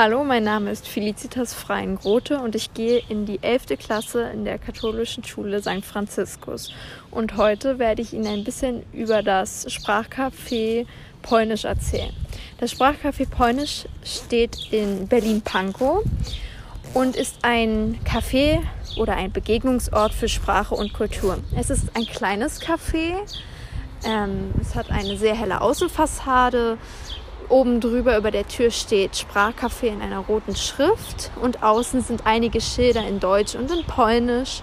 Hallo, mein Name ist Felicitas Freien-Grote und ich gehe in die 11. Klasse in der katholischen Schule St. Franziskus. Und heute werde ich Ihnen ein bisschen über das Sprachcafé Polnisch erzählen. Das Sprachcafé Polnisch steht in Berlin-Pankow und ist ein Café oder ein Begegnungsort für Sprache und Kultur. Es ist ein kleines Café. Ähm, es hat eine sehr helle Außenfassade. Oben drüber über der Tür steht Sprachcafé in einer roten Schrift und außen sind einige Schilder in Deutsch und in Polnisch,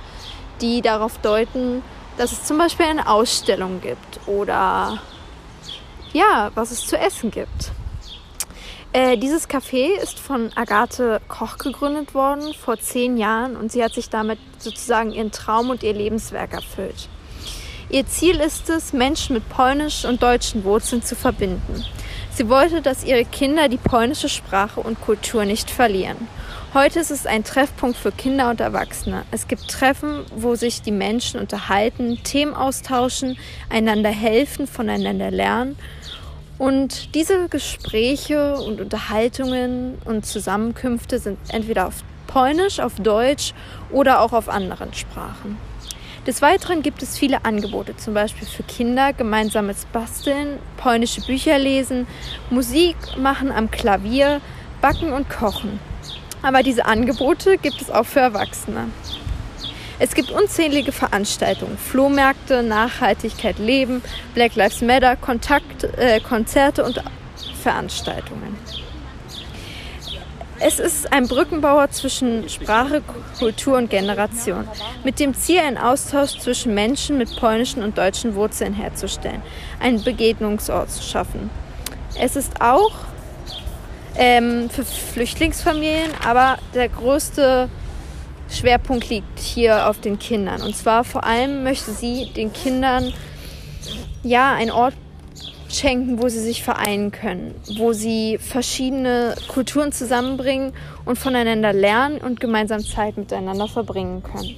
die darauf deuten, dass es zum Beispiel eine Ausstellung gibt oder ja, was es zu essen gibt. Äh, dieses Café ist von Agathe Koch gegründet worden vor zehn Jahren und sie hat sich damit sozusagen ihren Traum und ihr Lebenswerk erfüllt. Ihr Ziel ist es, Menschen mit polnisch und deutschen Wurzeln zu verbinden. Sie wollte, dass ihre Kinder die polnische Sprache und Kultur nicht verlieren. Heute ist es ein Treffpunkt für Kinder und Erwachsene. Es gibt Treffen, wo sich die Menschen unterhalten, Themen austauschen, einander helfen, voneinander lernen und diese Gespräche und Unterhaltungen und Zusammenkünfte sind entweder auf Polnisch, auf Deutsch oder auch auf anderen Sprachen. Des Weiteren gibt es viele Angebote, zum Beispiel für Kinder, gemeinsames Basteln, polnische Bücher lesen, Musik machen am Klavier, Backen und Kochen. Aber diese Angebote gibt es auch für Erwachsene. Es gibt unzählige Veranstaltungen, Flohmärkte, Nachhaltigkeit leben, Black Lives Matter, Kontakt, äh, Konzerte und Veranstaltungen. Es ist ein Brückenbauer zwischen Sprache, Kultur und Generation, mit dem Ziel, einen Austausch zwischen Menschen mit polnischen und deutschen Wurzeln herzustellen, einen Begegnungsort zu schaffen. Es ist auch ähm, für Flüchtlingsfamilien, aber der größte Schwerpunkt liegt hier auf den Kindern. Und zwar vor allem möchte sie den Kindern ja einen Ort schenken, wo sie sich vereinen können, wo sie verschiedene Kulturen zusammenbringen und voneinander lernen und gemeinsam Zeit miteinander verbringen können.